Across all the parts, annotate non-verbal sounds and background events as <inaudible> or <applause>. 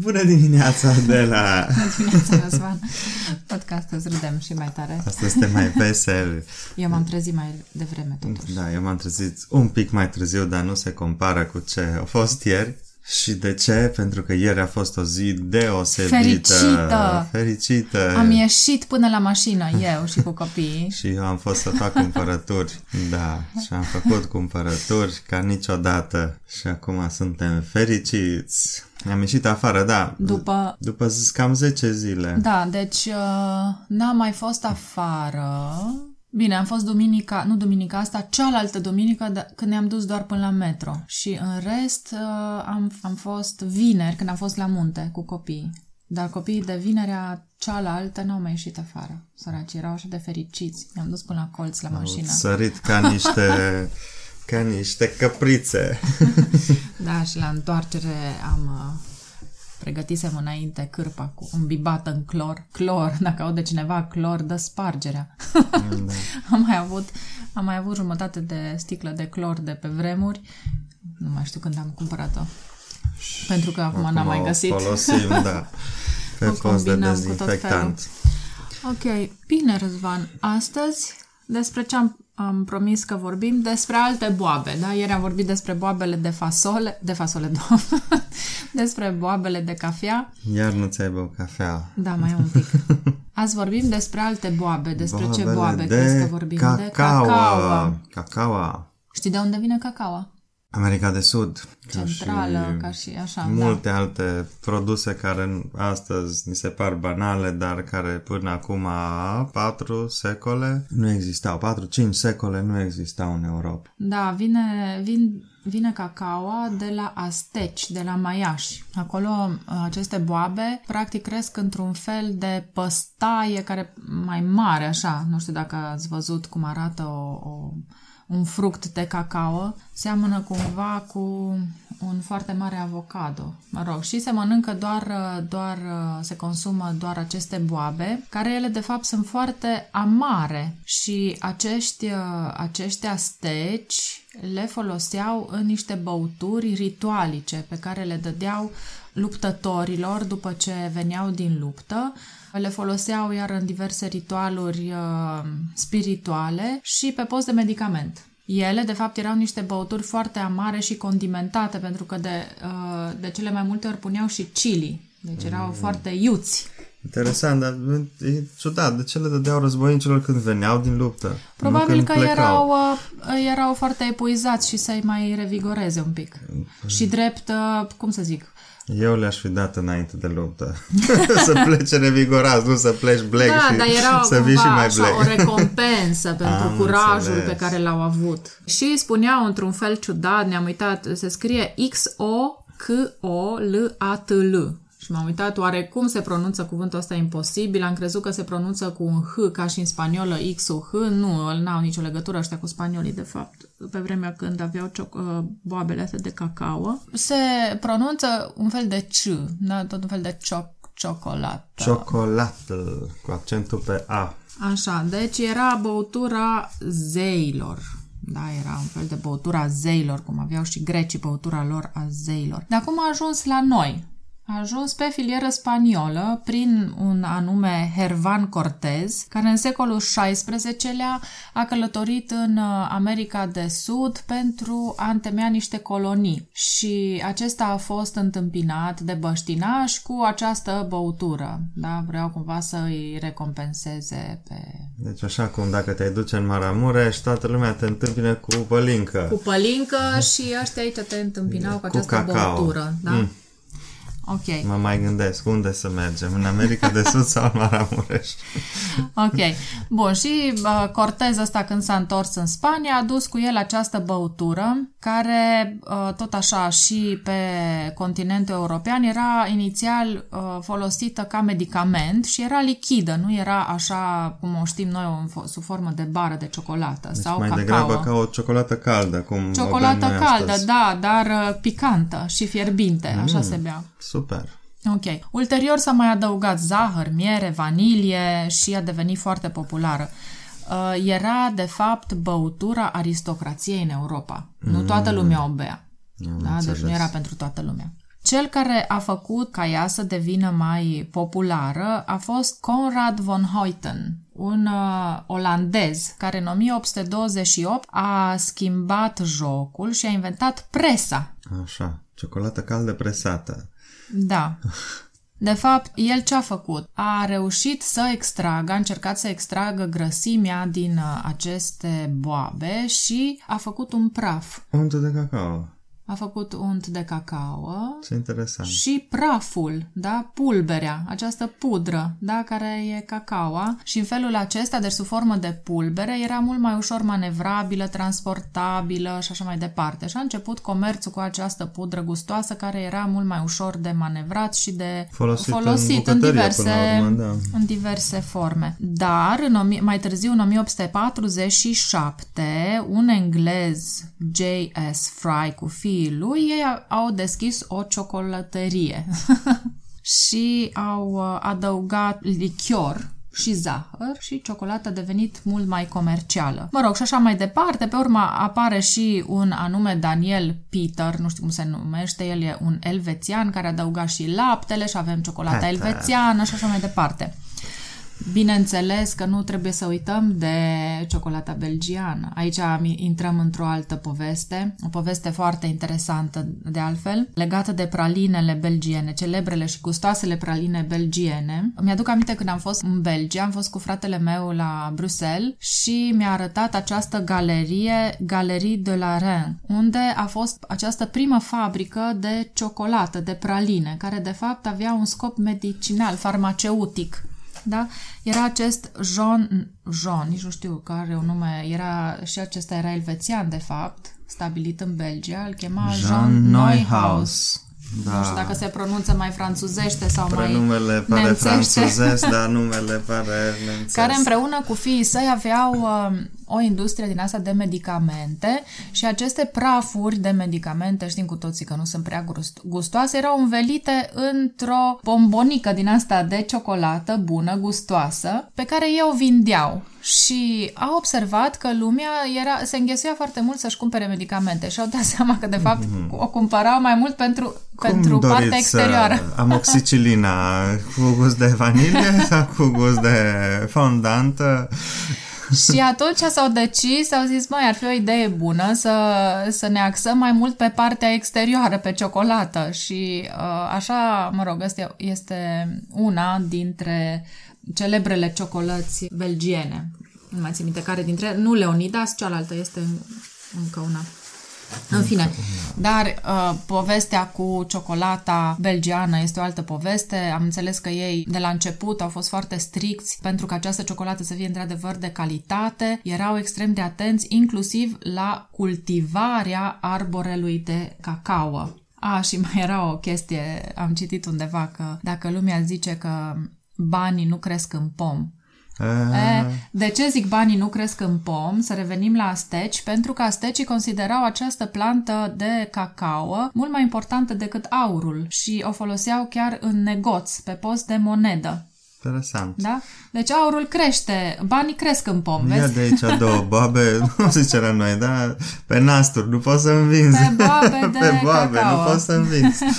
Bună dimineața de la... Bună dimineața, Răzvan. Podcastul îți râdem și mai tare. Astăzi este mai vesel. Eu m-am trezit mai devreme, totuși. Da, eu m-am trezit un pic mai târziu, dar nu se compară cu ce a fost ieri. Și de ce? Pentru că ieri a fost o zi deosebită. Fericită! Fericită! Am ieșit până la mașină, eu și cu copiii. <laughs> Și eu am fost să fac cumpărături. Da, și am făcut cumpărături ca niciodată. Și acum suntem fericiți. Am ieșit afară, da. După... După cam 10 zile. Da, deci uh, n-am mai fost afară. Bine, am fost duminica, nu duminica asta, cealaltă duminică d- când ne-am dus doar până la metro. Și în rest uh, am, am fost vineri când am fost la munte cu copiii. Dar copiii de vinerea cealaltă n-au mai ieșit afară. Săraci erau așa de fericiți. Ne-am dus până la colț la mașină. Au sărit ca <laughs> niște, ca niște căprițe. <laughs> Da, și la întoarcere am uh, pregătisem înainte cârpa cu îmbibată în clor. Clor, dacă aude cineva clor, dă spargerea. Da. <laughs> am mai avut am mai avut jumătate de sticlă de clor de pe vremuri. Nu mai știu când am cumpărat-o. Pentru că acum, n-am mai o găsit. folosim, da, <laughs> pe O post de combinăm cu tot dezinfectant. Ok, bine, Răzvan. Astăzi, despre ce am, am promis că vorbim, despre alte boabe, da? Ieri am vorbit despre boabele de fasole, de fasole, <laughs> doamnă, despre boabele de cafea. Iar nu ți-ai băut cafea. Da, mai e un pic. Azi vorbim despre alte boabe. Despre ce Boabele boabe de crezi că vorbim? De Cacaua. cacao. Cacaua. Știi de unde vine cacao? America de Sud. ca Centrală, și ca și așa, da. Multe alte produse care astăzi ni se par banale, dar care până acum patru secole nu existau. Patru, cinci secole nu existau în Europa. Da, vine, vin, vine cacaoa de la asteci, de la maiași. Acolo aceste boabe practic cresc într-un fel de păstaie care mai mare, așa. Nu știu dacă ați văzut cum arată o, o, un fruct de cacao. Seamănă cumva cu un foarte mare avocado. Mă rog, și se mănâncă doar, doar, se consumă doar aceste boabe, care ele de fapt sunt foarte amare și acești, acești asteci le foloseau în niște băuturi ritualice pe care le dădeau luptătorilor după ce veneau din luptă. Le foloseau iar în diverse ritualuri uh, spirituale și pe post de medicament. Ele, de fapt, erau niște băuturi foarte amare și condimentate, pentru că de, uh, de cele mai multe ori puneau și chili. Deci erau mm. foarte iuți. Interesant, dar e ciudat. De ce le dădeau războinicilor când veneau din luptă? Probabil nu că când plecau. erau, uh, erau foarte epuizați și să-i mai revigoreze un pic. Și drept, uh, cum să zic, Eu le-aș fi dat înainte de luptă. <laughs> să plece revigorați, nu să pleci black Da, și dar era să vii și cumva mai așa, black. o recompensă <laughs> pentru Am curajul înțeles. pe care l-au avut. Și spuneau într-un fel ciudat, ne-am uitat, se scrie X-O-K-O-L-A-T-L. Și m-am uitat oare cum se pronunță cuvântul ăsta imposibil, am crezut că se pronunță cu un H ca și în spaniolă X-U-H, nu, n-au nicio legătură ăștia cu spaniolii de fapt, pe vremea când aveau cioc- uh, boabele astea de cacao. Se pronunță un fel de C, da? tot un fel de cioc- ciocolată. Ciocolată, cu accentul pe A. Așa, deci era băutura zeilor. Da, era un fel de băutura zeilor, cum aveau și grecii băutura lor a zeilor. Dar cum a ajuns la noi? A ajuns pe filieră spaniolă prin un anume Hervan Cortez, care în secolul XVI-lea a călătorit în uh, America de Sud pentru a întemeia niște colonii și acesta a fost întâmpinat de băștinași cu această băutură. Da, vreau cumva să îi recompenseze pe Deci așa cum dacă te duce în Maramureș, toată lumea te întâmpină cu pălincă. cu pălincă și ăștia aici te întâmpinau cu Cu această cacao. băutură. Da? Mm. Ok. Mă mai gândesc, unde să mergem? În America de Sud sau în Maramureș? <laughs> Ok. Bun, și uh, Cortez ăsta când s-a întors în Spania a dus cu el această băutură care uh, tot așa și pe continentul european era inițial uh, folosită ca medicament și era lichidă, nu era așa cum o știm noi în fo- sub formă de bară de ciocolată Deci sau mai cacao. degrabă ca o ciocolată caldă, cum o bem Ciocolată noi caldă, astăzi. da, dar uh, picantă și fierbinte, așa se bea. Super. Ok. Ulterior s-a mai adăugat zahăr, miere, vanilie și a devenit foarte populară. Uh, era, de fapt, băutura aristocrației în Europa. Nu toată lumea o bea. Am Da? Deci înțeles. nu era pentru toată lumea. Cel care a făcut ca ea să devină mai populară a fost Conrad von Hoyten, un uh, olandez care în 1828 a schimbat jocul și a inventat presa. Așa, ciocolată caldă presată. Da. De fapt, el ce a făcut? A reușit să extragă, a încercat să extragă grăsimea din uh, aceste boabe și a făcut un praf. Unt de cacao. A făcut unt de cacao Ce interesant. și praful, da, pulberea, această pudră, da, care e cacaoa și în felul acesta, deci sub formă de pulbere, era mult mai ușor manevrabilă, transportabilă și așa mai departe. Și a început comerțul cu această pudră gustoasă care era mult mai ușor de manevrat și de Folosit, folosit în, în, bucătărie, diverse, până la urmă, da. în diverse forme. Dar, în, omi- mai târziu, în 1847, un englez, J.S. Fry, cu fiii lui, ei au deschis o ciocolătărie <laughs> și au uh, adăugat lichior și zahăr și ciocolata a devenit mult mai comercială. Mă rog, și așa mai departe, pe urmă apare și un anume Daniel Peter, nu știu cum se numește, el e un elvețian care adăuga și laptele și avem ciocolata Peter. elvețiană și așa mai departe. Bineînțeles că nu trebuie să uităm de ciocolata belgiană. Aici am- intrăm într-o altă poveste, o poveste foarte interesantă de altfel, legată de pralinele belgiene, celebrele și gustoasele praline belgiene. Mi-aduc aminte când am fost în Belgia, am fost cu fratele meu la Bruxelles și mi-a arătat această galerie, Galerie de la Rennes, unde a fost această primă fabrică de ciocolată, de praline, care de fapt avea un scop medicinal, farmaceutic. Da? Era acest Jean, Jean, nici nu știu care un nume, era și acesta era elvețian de fapt, stabilit în Belgia, îl chema Jean, Jean Neuhaus. Neuhaus. Da. Nu știu dacă se pronunță mai franțuzește sau mai Prenumele pare nemțește. franțuzesc, dar <laughs> numele pare nemțesc. care împreună cu fiii săi aveau uh, o industrie din asta de medicamente și aceste prafuri de medicamente, știm cu toții că nu sunt prea gust- gustoase, erau învelite într-o bombonică din asta de ciocolată bună, gustoasă, pe care ei o vindeau. Și au observat că lumea era, se înghesuia foarte mult să-și cumpere medicamente și au dat <laughs> seama că, de fapt, o cumpărau mai mult pentru, Cum pentru doriți partea exterioară. să- <laughs> Amoxicilina cu gust de vanilie sau cu gust de fondantă? Și atunci s-au decis, au zis, mai ar fi o idee bună să, să ne axăm mai mult pe partea exterioară, pe ciocolată. Și uh, așa, mă rog, asta este una dintre celebrele ciocolăți belgiene. Nu mai țin minte care dintre ele, nu Leonidas, cealaltă este încă una. În fine, dar uh, povestea cu ciocolata belgiană este o altă poveste. Am înțeles că ei de la început au fost foarte stricți pentru că această ciocolată să fie într-adevăr de calitate. Erau extrem de atenți inclusiv la cultivarea arborelui de cacao. A, și mai era o chestie, am citit undeva că dacă lumea zice că banii nu cresc în pom, E, de ce zic banii nu cresc în pom? Să revenim la asteci, pentru că astecii considerau această plantă de cacao mult mai importantă decât aurul și o foloseau chiar în negoț, pe post de monedă. Interesant. Da? Deci aurul crește, banii cresc în pom, Ia vezi? de aici două boabe, <laughs> nu zice la noi, da? Pe nasturi, nu poți să învinzi. Pe boabe <laughs> de Pe boabe, cacao. nu poți să învinzi. <laughs>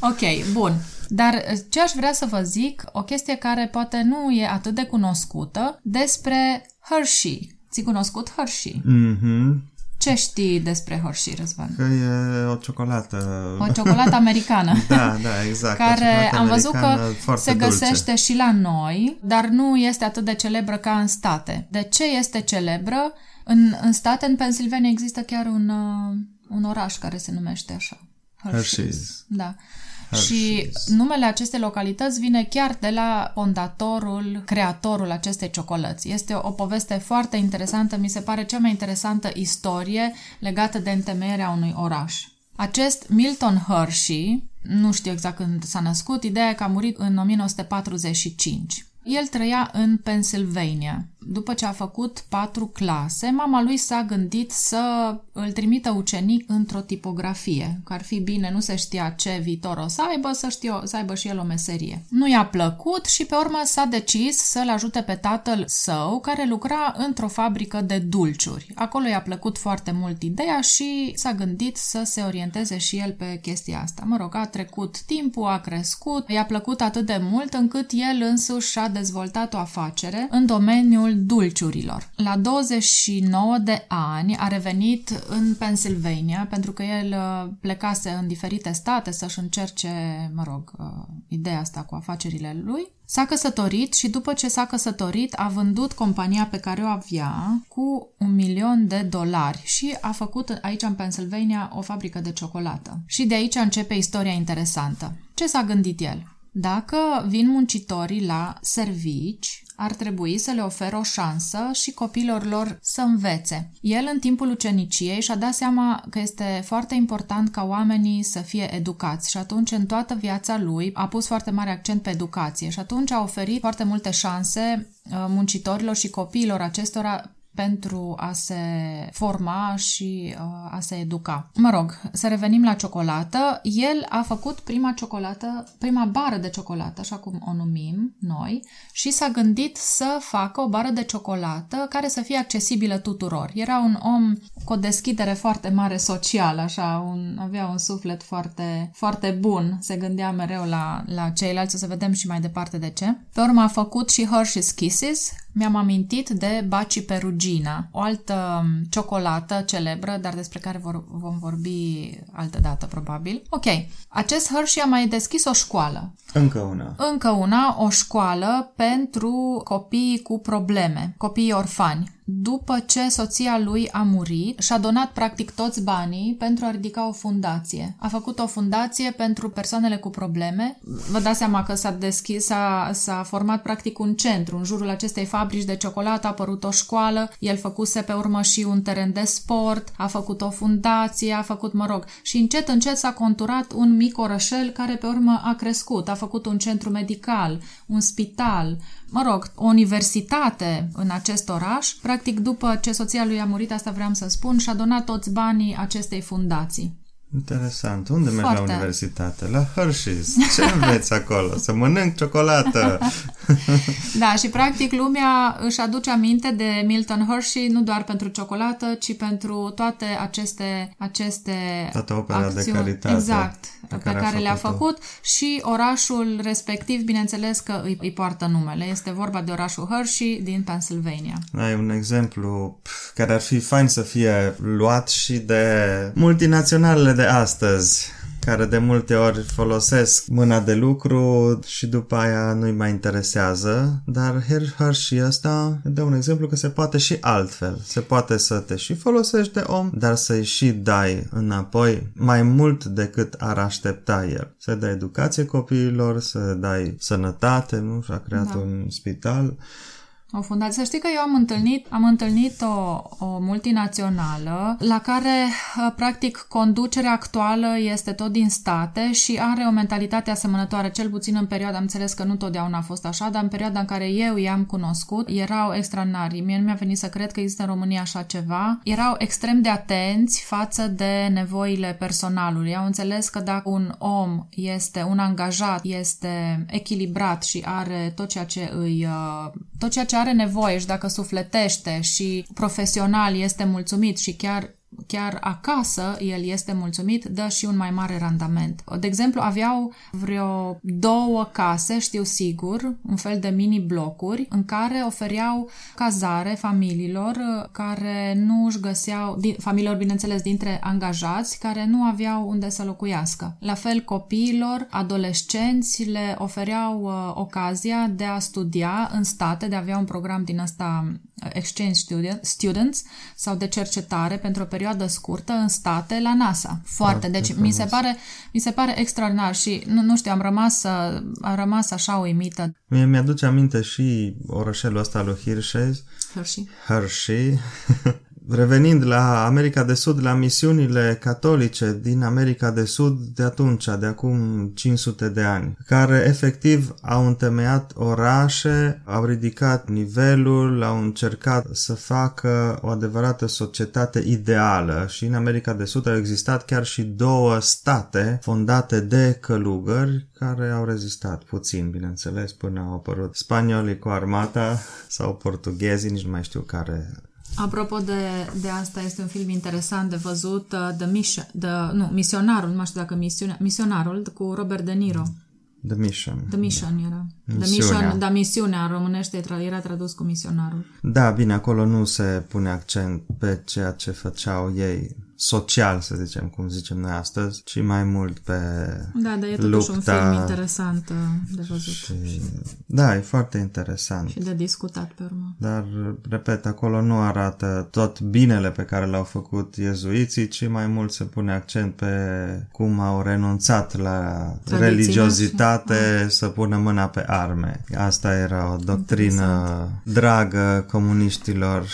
Ok, bun. Dar eh, ce aș vrea să vă zic, o chestie care poate nu e atât de cunoscută, despre Hershey. Ți cunoscut Hershey? Mhm. Ce știi despre Hershey, Răzvan? Că e o ciocolată. O ciocolată americană. <laughs> Da, da, exact. o care ciocolată am văzut că americană foarte se dulce. găsește și la noi, dar nu este atât de celebră ca în state. De ce este celebră? În, în state, în Pennsylvania, există chiar un, uh, un oraș care se numește așa. Hershey's. Da. Și Hershey's. numele acestei localități vine chiar de la fondatorul, creatorul acestei ciocolăți. Este o, o poveste foarte interesantă, mi se pare cea mai interesantă istorie legată de întemeierea unui oraș. Acest Milton Hershey, nu știu exact când s-a născut, ideea e că a murit în 1945. El trăia în Pennsylvania. După ce a făcut patru clase, mama lui s-a gândit să îl trimită ucenic într-o tipografie, că ar fi bine, nu se știa ce viitor o să aibă, să, știu, să aibă și el o meserie. Nu i-a plăcut și pe urmă s-a decis să-l ajute pe tatăl său, care lucra într-o fabrică de dulciuri. Acolo i-a plăcut foarte mult ideea și s-a gândit să se orienteze și el pe chestia asta. Mă rog, a trecut timpul, a crescut, i-a plăcut atât de mult încât el însuși și-a dezvoltat o afacere în domeniul dulciurilor. La 29 de ani a revenit în Pennsylvania pentru că el uh, plecase în diferite state să-și încerce, mă rog, uh, ideea asta cu afacerile lui. S-a căsătorit și după ce s-a căsătorit a vândut compania pe care o avea cu un milion de dolari și a făcut aici în Pennsylvania o fabrică de ciocolată. Și de aici începe istoria interesantă. Ce s-a gândit el? Dacă vin muncitorii la servici, ar trebui să le oferă o șansă și copilor lor să învețe. El, în timpul uceniciei, și-a dat seama că este foarte important ca oamenii să fie educați și atunci, în toată viața lui, a pus foarte mare accent pe educație și atunci a oferit foarte multe șanse uh, muncitorilor și copiilor acestora pentru a se forma și uh, a se educa. Mă rog, să revenim la ciocolată. El a făcut prima ciocolată, prima bară de ciocolată, așa cum o numim noi, și s-a gândit să facă o bară de ciocolată care să fie accesibilă tuturor. Era un om cu o deschidere foarte mare socială, așa, un, avea un suflet foarte, foarte bun, se gândea mereu la, la ceilalți, o să vedem și mai departe de ce. Pe urmă a făcut și Hershey's Kisses, mi-am amintit de Baci Perugina, o altă um, ciocolată celebră, dar despre care vor, vom vorbi altă dată, probabil. Ok, acest Hershey a mai deschis o școală. Încă una. Încă una, o școală pentru copii cu probleme, copii orfani după ce soția lui a murit, și-a donat practic toți banii pentru a ridica o fundație. A făcut o fundație pentru persoanele cu probleme. Vă dați seama că s-a deschis, s-a, s-a format practic un centru. În jurul acestei fabrici de ciocolată a apărut o școală, el făcuse pe urmă și un teren de sport, a făcut o fundație, a făcut, mă rog, și încet, încet s-a conturat un mic orășel care pe urmă a crescut. A făcut un centru medical, un spital, mă rog, o universitate în acest oraș. Practic, după ce soția lui a murit, asta vreau să spun, și-a donat toți banii acestei fundații. Interesant. Unde mergi Foarte. la universitate? La Hershey's. Ce înveți acolo? Să mănânc ciocolată. <laughs> da, și practic lumea își aduce aminte de Milton Hershey nu doar pentru ciocolată, ci pentru toate aceste aceste Toată opera acțiuni. de caritate. Exact, pe care, care le-a făcut și orașul respectiv, bineînțeles că îi, îi poartă numele. Este vorba de orașul Hershey din Pennsylvania. Ai un exemplu care ar fi fain să fie luat și de multinaționalele de astăzi care de multe ori folosesc mâna de lucru și după aia nu-i mai interesează, dar Hershey ăsta dă un exemplu că se poate și altfel. Se poate să te și folosești de om, dar să-i și dai înapoi mai mult decât ar aștepta el. Să dai educație copiilor, să dai sănătate, nu? Și a creat da. un spital o fundație. Să știi că eu am întâlnit, am întâlnit o, o multinațională la care, uh, practic, conducerea actuală este tot din state și are o mentalitate asemănătoare, cel puțin în perioada, am înțeles că nu totdeauna a fost așa, dar în perioada în care eu i-am cunoscut, erau extraordinari. Mie nu mi-a venit să cred că există în România așa ceva. Erau extrem de atenți față de nevoile personalului. Au înțeles că dacă un om este un angajat, este echilibrat și are tot ceea ce îi uh, tot ceea ce are nevoie și dacă sufletește și profesional este mulțumit și chiar chiar acasă el este mulțumit, dă și un mai mare randament. De exemplu, aveau vreo două case, știu sigur, un fel de mini-blocuri, în care ofereau cazare familiilor care nu își găseau, familiilor, bineînțeles, dintre angajați, care nu aveau unde să locuiască. La fel, copiilor, adolescenți le ofereau uh, ocazia de a studia în state, de a avea un program din ăsta uh, exchange students sau de cercetare pentru o perioadă scurtă în state la NASA. Foarte. Da, deci mi se, pare, mi se pare extraordinar și nu, nu știu, am rămas, am rămas așa uimită. Mie mi-aduce aminte și orășelul ăsta lui Hershey. Hershey. Hershey. <laughs> revenind la America de Sud, la misiunile catolice din America de Sud de atunci, de acum 500 de ani, care efectiv au întemeiat orașe, au ridicat nivelul, au încercat să facă o adevărată societate ideală. Și în America de Sud au existat chiar și două state fondate de călugări care au rezistat puțin, bineînțeles, până au apărut spaniolii cu armata sau portughezii, nici nu mai știu care Apropo de, de asta, este un film interesant de văzut, uh, The Mission, the, nu, Misionarul, nu mai știu dacă misiune, Misionarul cu Robert De Niro. The Mission. The Mission era. The Misiunea. Mission, da, misiunea în românește tra- era tradus cu misionarul. Da, bine, acolo nu se pune accent pe ceea ce făceau ei social, să zicem, cum zicem noi astăzi, ci mai mult pe Da, dar e totuși un lupta film interesant uh, de văzut și, și... Da, e foarte interesant. și de discutat pe urmă. Dar, repet, acolo nu arată tot binele pe care l-au făcut iezuiții, ci mai mult se pune accent pe cum au renunțat la Tradițiile religiozitate să pună mâna pe arme. Asta era o doctrină dragă comuniștilor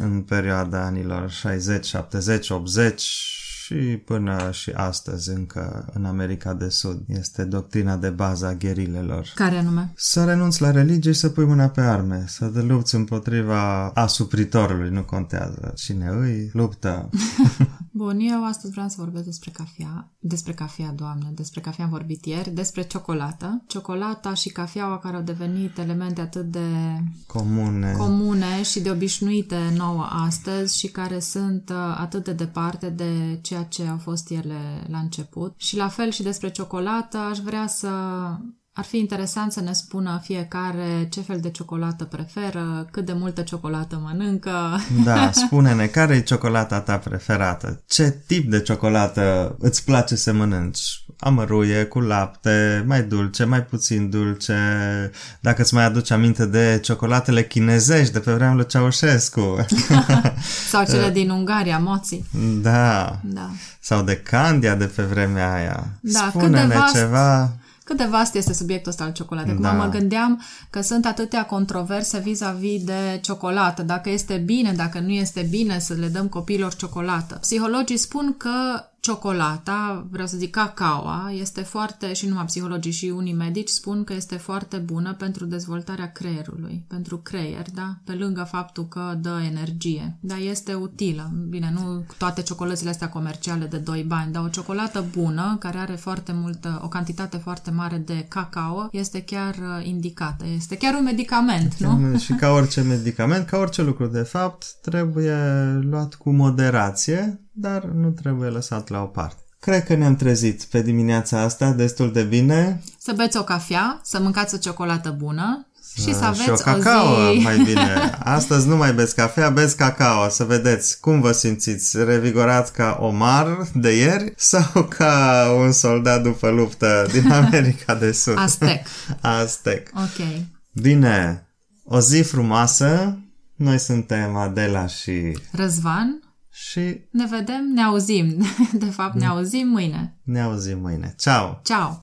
în perioada anilor 60, 70, 80 și până și astăzi încă în America de Sud. Este doctrina de bază a gherilelor. Care anume? Să renunți la religie și să pui mâna pe arme, să te lupți împotriva asupritorului, nu contează cine îi, luptă. <laughs> Bun, eu astăzi vreau să vorbesc despre cafea, despre cafea, doamne, despre cafea am vorbit ieri, despre ciocolată. Ciocolata și cafeaua care au devenit elemente atât de Comune. comune și de obișnuite nouă astăzi și care sunt uh, atât de departe de ceea ce au fost ele la început. Și la fel și despre ciocolată, aș vrea să... Ar fi interesant să ne spună fiecare ce fel de ciocolată preferă, cât de multă ciocolată mănâncă. <laughs> Da, <laughs> spune-ne, care e ciocolata ta preferată? Ce tip de ciocolată îți place să mănânci? Amăruie, cu lapte, mai dulce, mai puțin dulce. Dacă îți mai aduci aminte de ciocolatele chinezești de pe vremea lui Ceaușescu. <laughs> Sau cele din Ungaria, moții. da. Da. Sau de Candia de pe vremea aia. Da, cât Spune-ne de vast- ceva. Cât de vast este subiectul ăsta al ciocolatei. Acum Da. mă gândeam că sunt atâtea controverse vis-a-vis de ciocolată. Dacă este bine, dacă nu este bine să le dăm copiilor ciocolată. Psihologii spun că ciocolata, vreau să zic cacaoa, este foarte, și numai psihologii și unii medici spun că este foarte bună pentru dezvoltarea creierului, pentru creier, da? Pe lângă faptul că dă energie. Dar este utilă. Bine, nu toate ciocolățile astea comerciale de 2 bani, dar o ciocolată bună, care are foarte multă, o cantitate foarte mare de cacao, este chiar uh, indicată. Este chiar un medicament, nu? Și ca orice medicament, ca orice lucru, de fapt, trebuie luat cu moderație, dar nu trebuie lăsat la o parte. Cred că ne-am trezit pe dimineața asta destul de bine. Să beți o cafea, să mâncați o ciocolată bună și să aveți și o cacao, o zi... mai bine. <laughs> Astăzi nu mai beți cafea, beți cacao. Să vedeți cum vă simțiți. Revigorați ca Omar de ieri sau ca un soldat după luptă din <laughs> America de Sud? Aztec. <laughs> Aztec. Ok. Bine, o zi frumoasă. Noi suntem Adela și... Răzvan, și ne vedem, ne auzim. <laughs> De fapt, ne auzim mâine. ne auzim mâine. Ciao! Ciao!